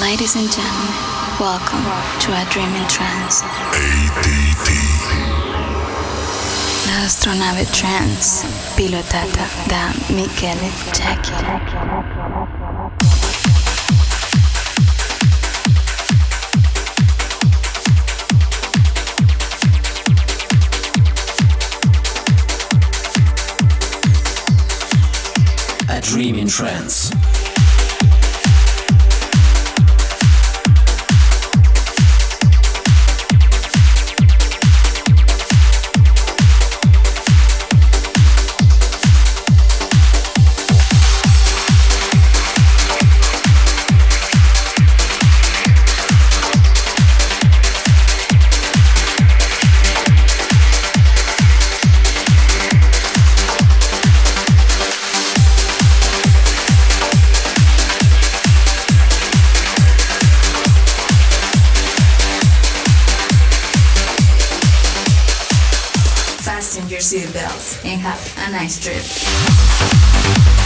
Ladies and gentlemen, welcome to a Dream in Trance. ADT. La astronave trance pilotata da Michele Jackie. A dream in trance. Have a nice trip.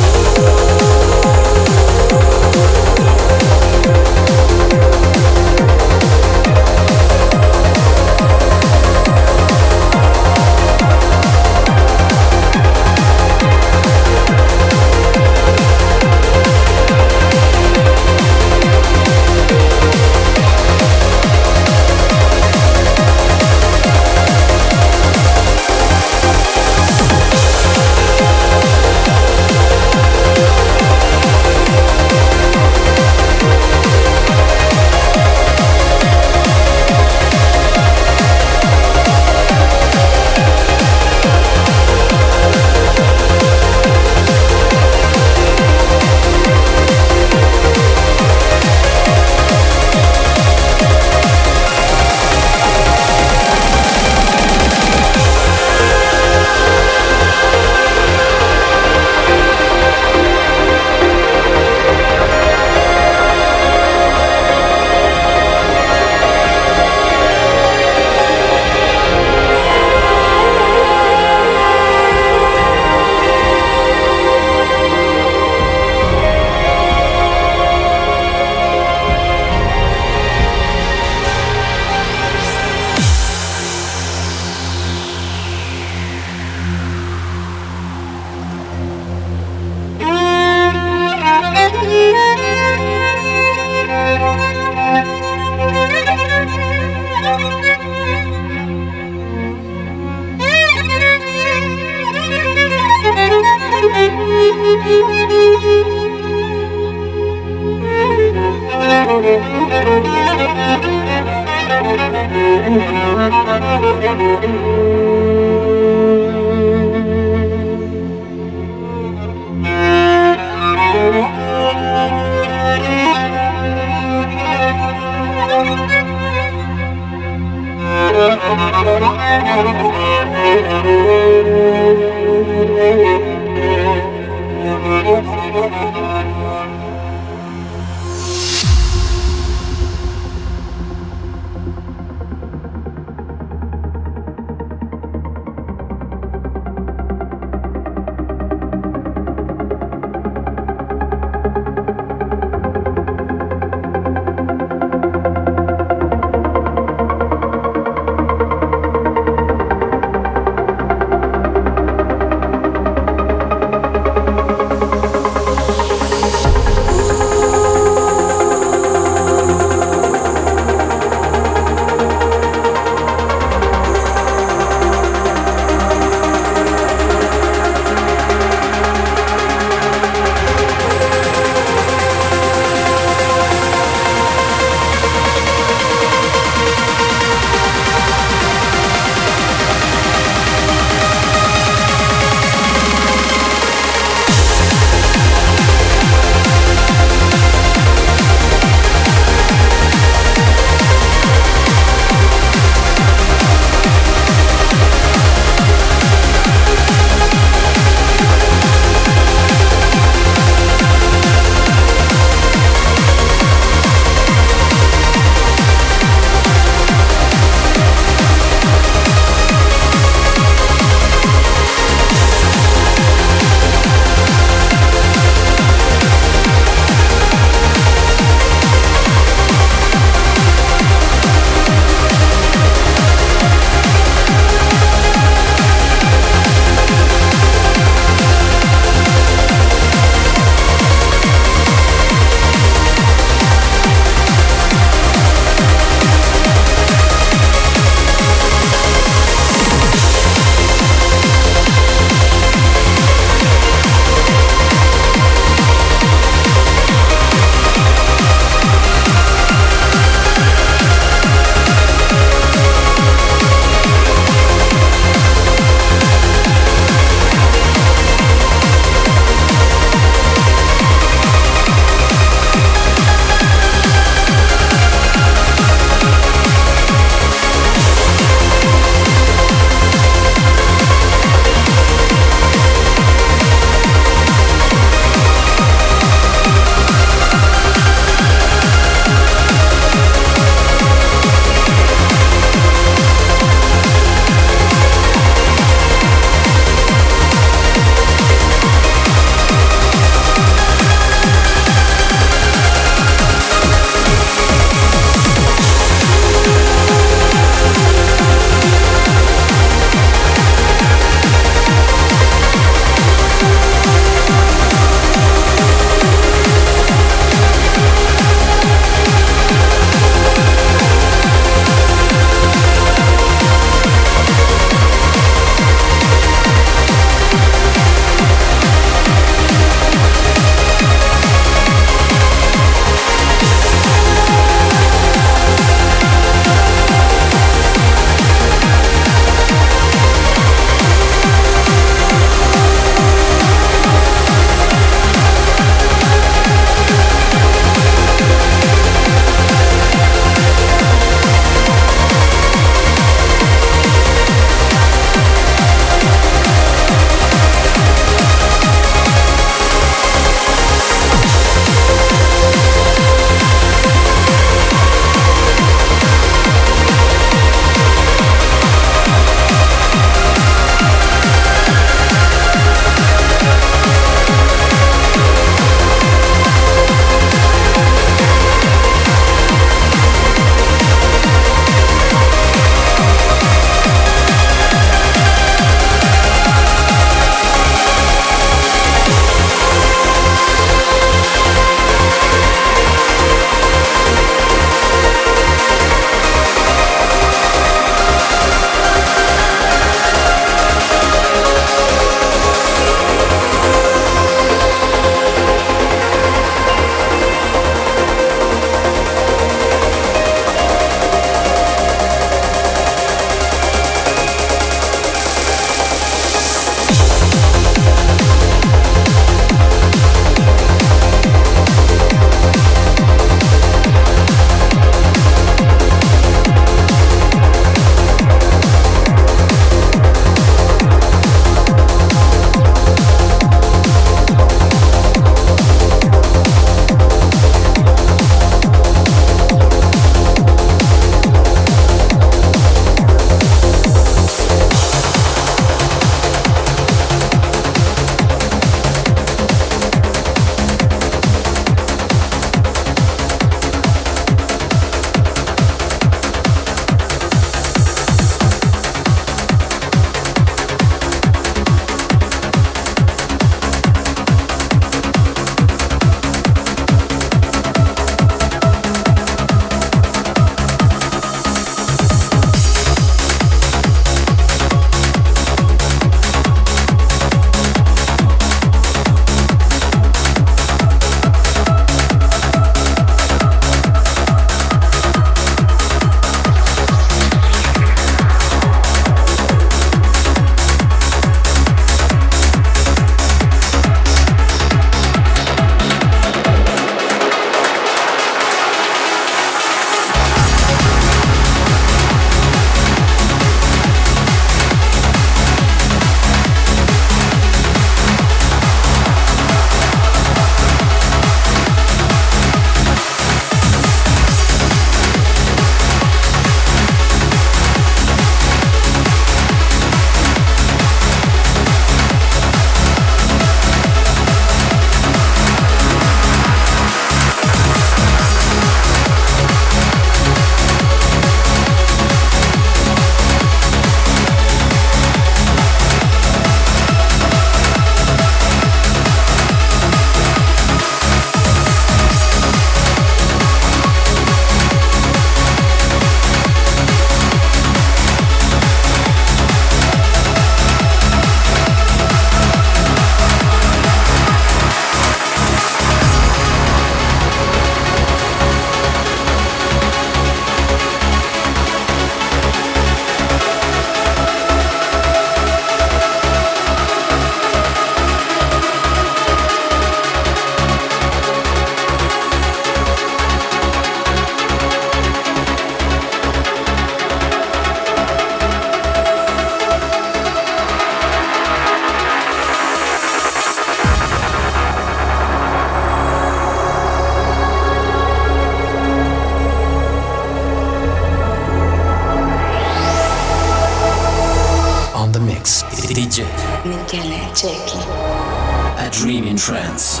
A Dream in Trance.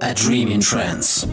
A Dream in Trance.